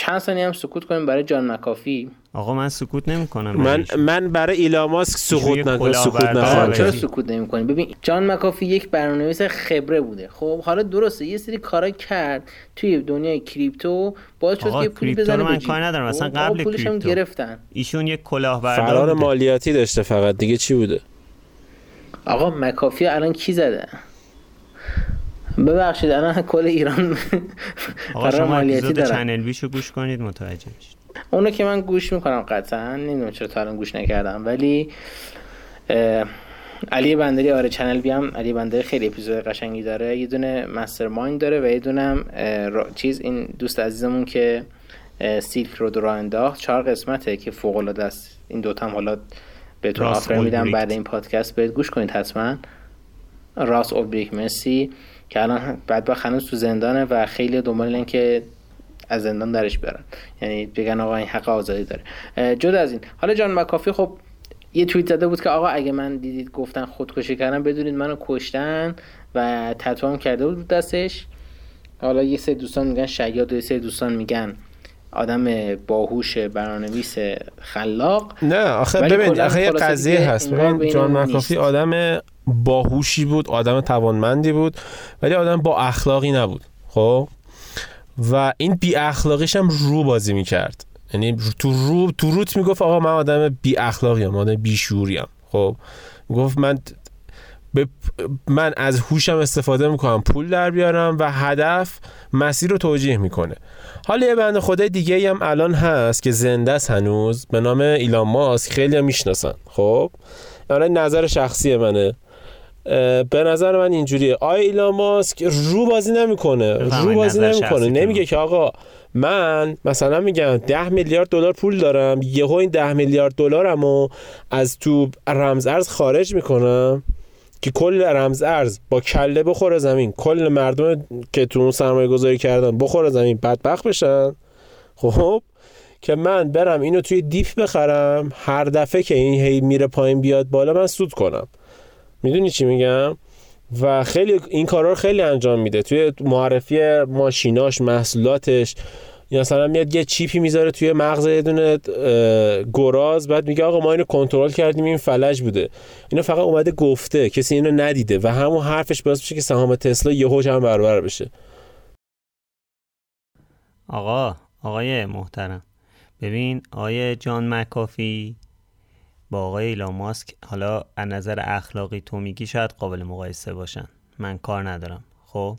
چند ثانیه هم سکوت کنیم برای جان مکافی. آقا من سکوت نمی‌کنم. من من برای ایلاماسک سکوت نکنم. سکوت نخواهم چرا سکوت نمی‌کنی؟ ببین جان مکافی یک برنامه‌نویس خبره بوده. خب حالا درسته یه سری کارا کرد توی دنیای کریپتو باعث شد که پول بزنه من کار ندارم. مثلا خب، قبل کریپتو. گرفتن. ایشون یک کلاهبردار فرار مالیاتی داشته فقط. دیگه چی بوده؟ آقا مکافی الان کی زده؟ ببخشید الان کل ایران آقا شما مالیاتی داره چنل بیشو گوش کنید متوجه میشید. اونو که من گوش می‌کنم قطعا نمی‌دونم چرا تا الان گوش نکردم. ولی علی بندری آره چنل بی هم علی بندری خیلی اپیزود قشنگی داره. یه دونه مستر مایند داره و یه دونه هم چیز این دوست عزیزمون که سیلک رو را انداخت. چهار قسمته که فوق العاده است. این دوتا هم حالا بهتون آفر میدم بعد این پادکست برید گوش کنید حتما. راس اوبریک مسی که الان بعد هنوز تو زندانه و خیلی دنبال این که از زندان درش بیارن یعنی بگن آقا این حق آزادی داره. جدا از این حالا جان مکافی خب یه توییت زده بود که آقا اگه من دیدید گفتن خودکشی کردن بدونید منو کشتن و تتو کرده بود دستش. حالا یه سری دوستان میگن شیاد و یه سری دوستان میگن آدم باهوش برنامه‌نویس خلاق. نه آخه ببین آخه یه قضیه هست. ببین جان مکافی آدم باهوشی بود آدم توانمندی بود ولی آدم با اخلاقی نبود. خب؟ و این بی اخلاقیش هم رو بازی می‌کرد. یعنی تو رو تو روت می‌گفت آقا من آدم بی اخلاقی ام آدم بی شوری خب؟ گفت من من از هوشم استفاده می‌کنم پول در بیارم و هدف مسیر رو توجیه می‌کنه. حالا یه بند خدای دیگه هم الان هست که زنده است هنوز به نام ایلان ماسک خیلی هم می‌شناسن. خب؟ حالا نظر شخصی منه. به نظر من اینجوریه. آیا ایلان ماسک رو بازی نمی‌کنه؟ رو بازی نمی‌کنه. نمیگه که آقا من مثلا میگم ده میلیارد دلار پول دارم یهو این ده میلیارد دلارمو از تو رمز ارز خارج می‌کنم که کل رمز ارز با کله بخوره زمین. کل مردم که تو اون سرمایه گذاری کردن بخوره زمین. بدبخت بشن. خب؟ که من برم اینو توی دیپ بخرم هر دفعه که این هی میره پایین بیاد بالا من سود کنم. می‌دونی چی میگم؟ و خیلی این کارا رو خیلی انجام میده. توی معرفی ماشیناش محصولاتش یا مثلا میاد یه چیپی می‌ذاره توی مغز یه دونه گراز بعد میگه آقا ما اینو کنترل کردیم این فلج بوده. اینو فقط اومده گفته کسی اینو ندیده و همون حرفش باعث میشه که سهام تسلا یهو هم برابر بشه. آقا آقای محترم ببین آقای جان مکافی با آقای ایلان ماسک حالا از نظر اخلاقی تو میگی شاید قابل مقایسه باشن. من کار ندارم خب؟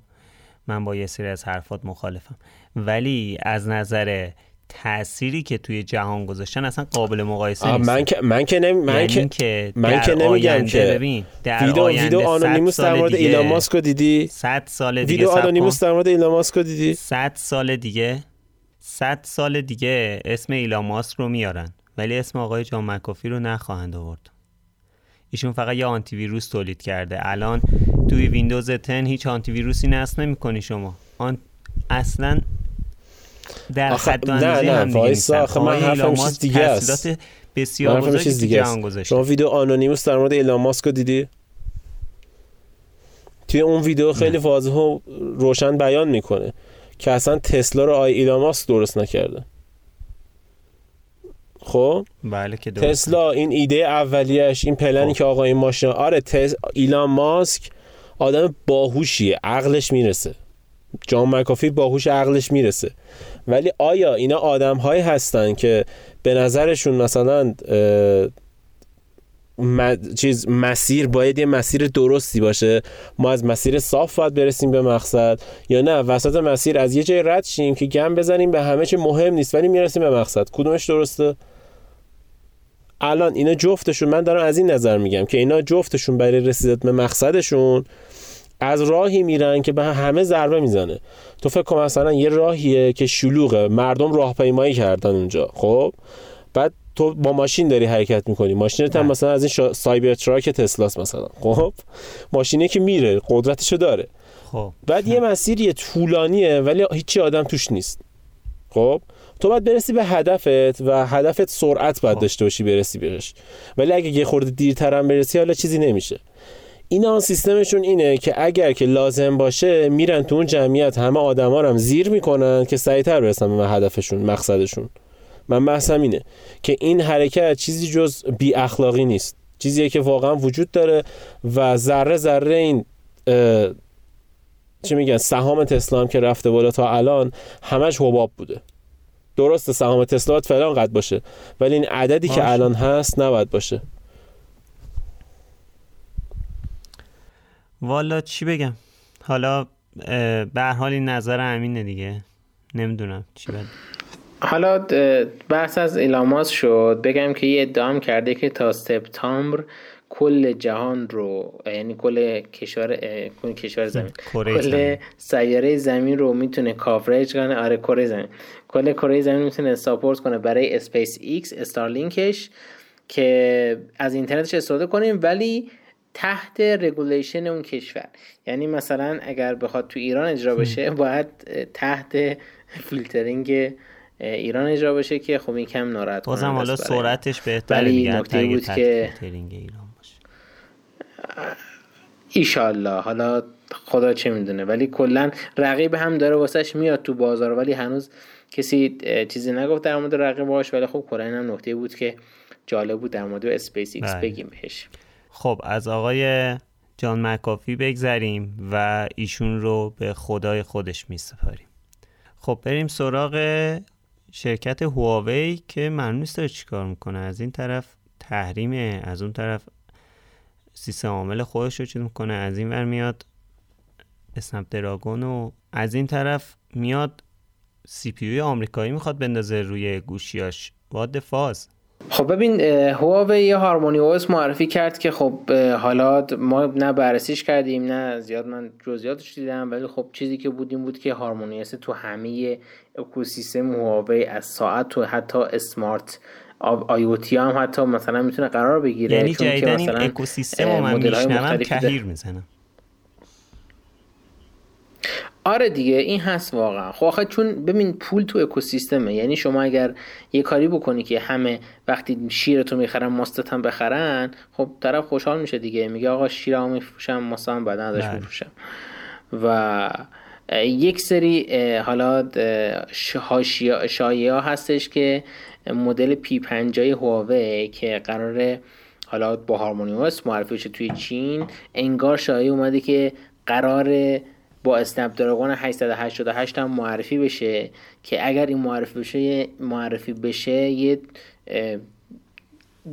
من با یه سری از حرفات مخالفم. ولی از نظر تأثیری که توی جهان گذاشتن اصلا قابل مقایسه نیست من که من که نمی... من یعنی که من که نمیگم که ببین در ویدیو ویدیو آنونیموس در مورد ایلان ماسک دیدی؟ 100 سال دیگه ویدیو آنونیموس در مورد ایلان ماسک دیدی؟ 100 سال دیگه 100 سال دیگه اسم ایلان ماسک رو میارن. ولی اسم آقای جان مکافی رو نخواهند آورد. ایشون فقط یه آنتی ویروس تولید کرده. الان توی ویندوز 10 هیچ آنتی ویروسی نصب نمی‌کنی شما. آن اصلا در خط نه نه وایسا. آخه من حرفم چیز دیگه است. بسیار بزرگی تو جهان گذاشته. شما ویدیو Anonymous در مورد ایلان ماسک دیدی؟ توی اون ویدیو خیلی واضح و روشن بیان می‌کنه که اصلا تسلا رو آی ایلان ماسک درست نکرده. خب؟ بله که تسلا این ایده اولیش این پلنی خب. که آقا این ماشین آره تس... ایلان ماسک آدم باهوشیه عقلش می‌رسه. جان مکافی باهوش عقلش می‌رسه. ولی آیا اینا آدم هایی هستن که به نظرشون مثلا چیز مسیر باید یه مسیر درستی باشه؟ ما از مسیر صاف باید برسیم به مقصد یا نه؟ وسط مسیر از یه جای رد شیم که گم بزنیم به همه چی مهم نیست ولی می‌رسیم به مقصد. کدومش درسته؟ الان اینا جفتشون من دارم از این نظر میگم که اینا جفتشون برای رسیدت به مقصدشون از راهی میرن که به همه ضربه می‌زنه. تو فکر کن مثلا یه راهیه که شلوغه مردم راهپیمایی کردن اونجا خب؟ بعد تو با ماشین داری حرکت می‌کنی. ماشینت هم بله. مثلا از این شا... سایبر تراک تسلاس مثلا خب؟ ماشینی که میره قدرتشو داره. خب. بعد یه مسیری طولانیه ولی هیچی آدم توش نیست خب؟ تو باید برسی به هدفت و هدفت سرعت باید خب. داشته باشی برسی بهش. ولی اگه یه خورده دیرتر هم برسی حالا چیزی نمیشه. اینا سیستمشون اینه که اگر که لازم باشه میرن تو اون جمعیت. همه آدما هم زیر می‌کنن که سریعتر برسن به هدفشون مقصدشون. من بحثم اینه که این حرکت چیزی جز بی اخلاقی نیست. چیزیه که واقعا وجود داره و ذره ذره این چی میگن سهام تسلا که رفته بالا تا الان همش حباب بوده. درسته سهام تسلا فلان قد باشه. ولی این عددی که الان هست نباید باشه. والا چی بگم؟ حالا به حال این نظر امینه دیگه. نمی‌دونم چی بگم حالا بحث از ایلاماس شد. بگم که یه ادعام کرده که تا سپتامبر کل جهان رو یعنی کل کشور کل کشور زمین کل سیاره زمین رو می‌تونه کاورج کنه. آره کره زمین. کل کره زمین می‌تونه support کنه برای اسپیس ایکس استارلینکش که از اینترنتش استفاده کنیم ولی تحت regulation اون کشور. یعنی مثلا اگر بخواد تو ایران اجرا بشه باید تحت فیلترینگ ایران اجرا بشه که خب این کم ناراحت بازم حالا سرعتش بهتره ولی نکته بود که ایران ایشالله. حالا خدا چه می‌دونه. ولی کلا رقیب هم داره واسهش میاد تو بازار. ولی هنوز کسی چیزی نگفت در مورد رقیباش ولی خب کلا هم نکته بود که جالب بود در مورد اسپیس ایکس بله. بگیم بهش. خب از آقای جان مکافی بگذریم و ایشون رو به خدای خودش می سپاریم خب بریم سراغ شرکت هواوی که معلوم نیست داره چیکار می‌کنه. از این طرف تحریمه از اون طرف سیستم عامل خودش رو چیز می‌کنه از این ور میاد اسنپ دراگون و از این طرف میاد سی پی آمریکایی می‌خواد بندازه روی گوشیاش. واد فاز خب ببین هواوی یه هارمونی اوس معرفی کرد که خب حالا ما نه بررسیش کردیم نه زیاد من جزئیاتش دیدم ولی خب چیزی که بود این بود که هارمونی تو همه اکوسیستم هواوی از ساعت تو حتی اسمارت آی او تی هم حتی مثلا می‌تونه قرار بگیره یعنی جدیدن این اکوسیستم رو من میشنوم کهیر می‌زنم. آره دیگه این هست واقعا. خب آخه چون ببین پول تو اکوسیستمه. یعنی شما اگر یه کاری بکنی که همه وقتی شیرتو می‌خرن ماستت هم بخرن خب طرف خوشحال میشه دیگه. میگه آقا شیرمو میفروشم ماست هم بعد نداشت بله. میفروشم. و یک سری حالا شایعه هستش که مدل پی 50 هواوی که قرار حالا با هارمونیوس معرفی بشه توی چین انگار شایعه اومده که قرار با اسنپ دراگون 888 هم معرفی بشه که اگر این معرفی بشه معرفی بشه یه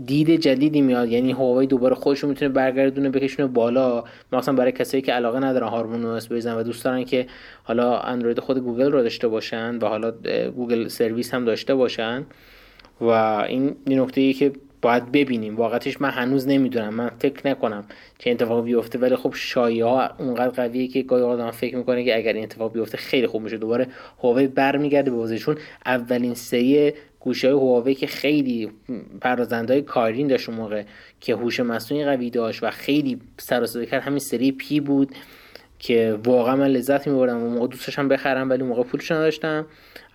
دید جدیدی میاد. یعنی هواوی دوباره خودش می‌تونه برگردونه بکشونه بالا. مثلا برای کسایی که علاقه ندارن Harmony OS بزنن و دوست دارن که حالا اندروید خود گوگل رو داشته باشن و حالا Google service هم داشته باشن. و این نکته ای که باید ببینیم. واقعیتش من هنوز نمی‌دونم. من فکر نکنم چه اتفاقی بیفته. ولی خب شایعه ها اونقدر قویه که گاهی آدم فکر می‌کنه که اگر این اتفاق بیفته خیلی خوب میشه. دوباره هواوی برمیگرده به بازیشون اولین سری گوشی های هواوی که خیلی پردازنده های Kirin داشت اون موقع که هوش مصنوعی قوی داشت و خیلی سر کرد همین سری P بود که واقعا من لذت میبردم. اون موقع دوستش هم بخرم ولی اون موقع پولش نداشتم.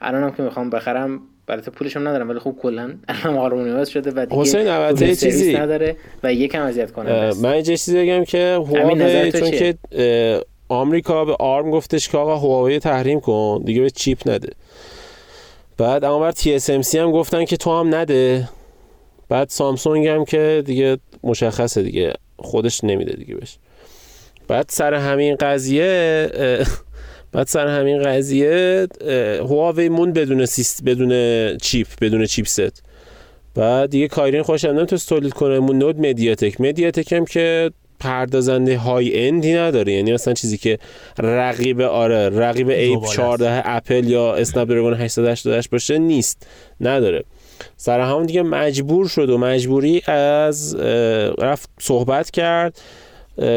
الانم که می‌خوام بخرم البته پولش هم ندارم ولی خب کلا الان HarmonyOS شده. و دیگه حسین البته چیزی. نداره و یکم اذیت کنه من یه چیزی بگم که هواوی چون که آمریکا به آرم گفتش که آقا هواوی تحریم کن دیگه به chip نده. بعد اما TSMC هم گفتن که تو هم نده. بعد سامسونگ هم که دیگه مشخصه دیگه خودش نمیده دیگه بهش. بعد سر همین قضیه بعد سر همین قضیه هواوی موند بدون سیست بدون chip بدون chipset بعد دیگه Kirin خودش تولید کنه. موند MediaTek. MediaTek هم که پردازنده high-end ی نداره. یعنی اصلا چیزی که رقیب آره رقیب A14 اپل یا Snapdragon 888 باشه نیست. نداره. سر همون دیگه مجبور شد و مجبوری از رفت صحبت کرد.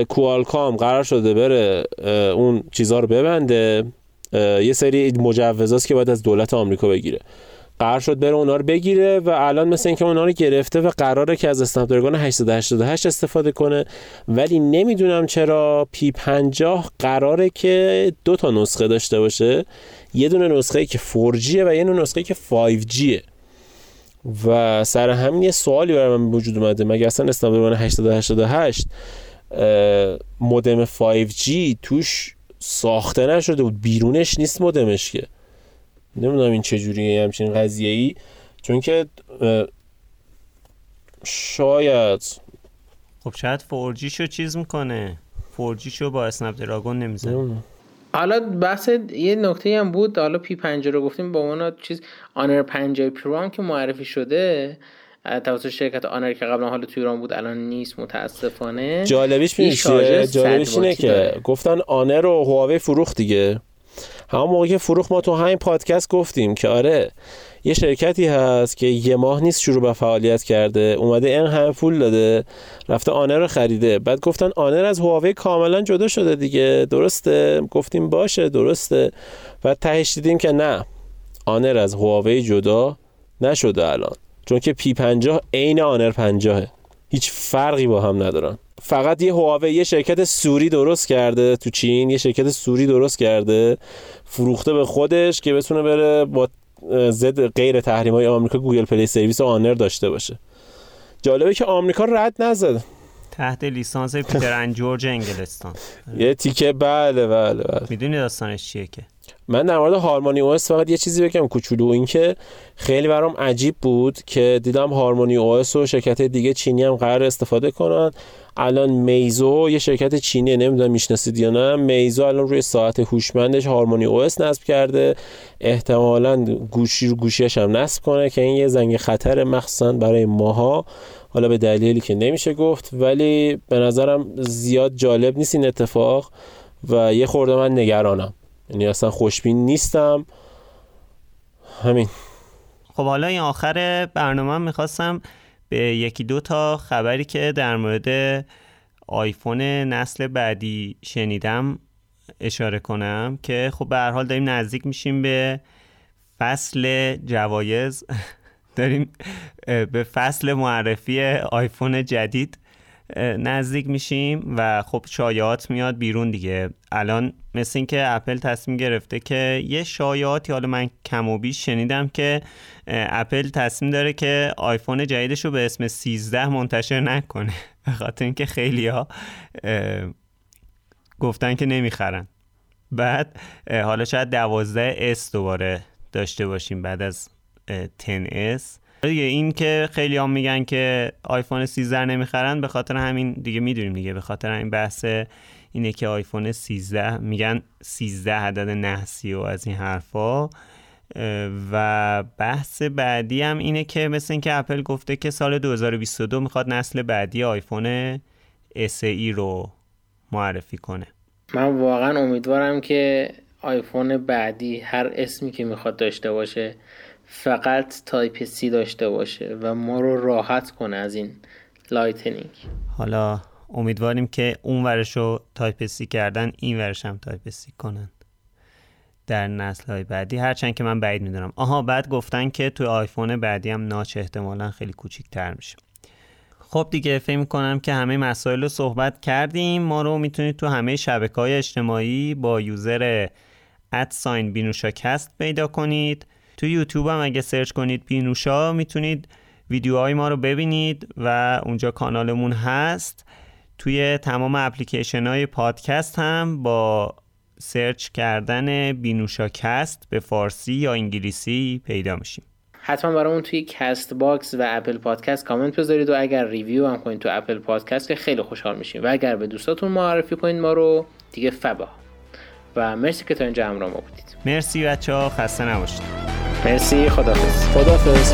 کوالکام قرار شده بره اون چیزها رو ببنده. یه سری مجوزاست که باید از دولت آمریکا بگیره. قرار شد بره اونا رو بگیره و الان مثل اینکه اونا رو گرفته و قراره که از اسنپ دراگون 888 استفاده کنه. ولی نمی‌دونم چرا پی 50 قراره که دو تا نسخه داشته باشه. یه دونه نسخه که 4G و یه دونه نسخه که 5G و سر همین یه سوالی برای من وجود اومده. مگه اصلا اسنپ دراگون 888 مودم 5G توش ساخته نشده بود. بیرونش نیست مودمش که. نمی‌دونم این چجوریه همچین قضیه ای چون که شاید. خب شاید 4G شو چیز می‌کنه. 4G شو با Snapdragon نمی‌زنه حالا بحث یه نکته هم بود. حالا P50 رو گفتیم با اون چیز آنر 50 Pro که معرفی شده. توسط شرکت آنر که قبلا حالا توی ایران بود الان نیست متاسفانه. جالبیش میشه جالبیش اینه که گفتن آنر و هواوی فروخت دیگه. همون موقع که فروخت ما تو همین پادکست گفتیم که آره یه شرکتی هست که یه ماه نیست شروع به فعالیت کرده اومده این همه پول داده رفته آنر رو خریده. بعد گفتن آنر از هواوی کاملا جدا شده دیگه. درسته؟ گفتیم باشه درسته. بعد تهش دیدیم که نه آنر از هواوی جدا نشده الان. چون که P50 عین آنر 50 هیچ فرقی با هم ندارن. فقط یه هواوی یه شرکت صوری درست کرده تو چین یه شرکت صوری درست کرده فروخته به خودش که بتونه بره با ضد غیر تحریم های آمریکا Google Play Service آنر داشته باشه. جالبه که آمریکا رد نزد تحت لیسانس پیتر انجورج انگلستان. یه تیکه بله بله بله. می‌دونی داستانش چیه که؟ من در مورد هارمونی او فقط یه چیزی بگم کوچولو اینکه خیلی برام عجیب بود که دیدم هارمونی او و شرکت دیگه چینی هم قرار استفاده کنن. الان میزو یه شرکت چینی نمی‌دونم می‌شناسید یا نه. میزو الان روی ساعت هوشمندش هارمونی او نصب کرده. احتمالا گوشی رو گوشیش هم نصب کنه که این یه زنگ خطر مخصوصا برای ماها. حالا به دلیلی که نمیشه گفت ولی به نظرم زیاد جالب نیست این اتفاق و یه خورده من نگرانم. یعنی اصلا خوشبین نیستم. همین. خب حالا این آخر برنامه می‌خواستم به یکی دو تا خبری که در مورد آیفون نسل بعدی شنیدم اشاره کنم که خب به هر حال داریم نزدیک میشیم به فصل جوایز. داریم به فصل معرفی آیفون جدید. نزدیک میشیم و خب شایعات میاد بیرون دیگه. الان مثل اینکه اپل تصمیم گرفته که یه شایعاتی حالا من کم و بیش شنیدم که اپل تصمیم داره که آیفون جدیدش رو به اسم 13 منتشر نکنه. به خاطر اینکه خیلی ها گفتن که نمی‌خرن. بعد حالا شاید 12 S دوباره داشته باشیم بعد از 10S دیگه این که خیلی هم میگن که آیفون 13 نمی‌خرن به خاطر همین دیگه می‌دونیم دیگه به خاطر این بحث اینه که آیفون 13 میگن 13 عدد نحسی و از این حرفا. و بحث بعدی هم اینه که مثل اینکه اپل گفته که سال 2022 می‌خواد نسل بعدی آیفون SE رو معرفی کنه. من واقعا امیدوارم که آیفون بعدی هر اسمی که می‌خواد داشته باشه فقط Type-C داشته باشه و ما رو راحت کنه از این Lightning حالا امیدواریم که اون ورش رو Type-C کردن این ورش هم Type-C کنن. در نسل های بعدی هرچند که من بعید می‌دونم. آها بعد گفتن که توی آیفون بعدی هم notch احتمالا خیلی کوچیک تر میشه. خب دیگه فکر کنم که همه مسائل رو صحبت کردیم. ما رو می‌تونید تو همه شبکه های اجتماعی با user at sign بینوشاکست پیدا کنید. تو یوتیوب هم اگه search کنید بینوشا می‌تونید ویدیوهای ما رو ببینید و اونجا کانالمون هست. توی تمام اپلیکیشن های پادکست هم با search کردن بینوشاکست به فارسی یا انگلیسی پیدا میشیم. حتما برامون توی Castbox و Apple Podcast comment بذارید و اگر review هم کنید تو Apple Podcast که خیلی خوشحال میشیم. و اگر به دوستاتون معرفی کنید ما رو دیگه فبها. و مرسی که تا اینجا همراه ما بودید. مرسی بچه ها خسته نباشید. مرسی خدافز خدافز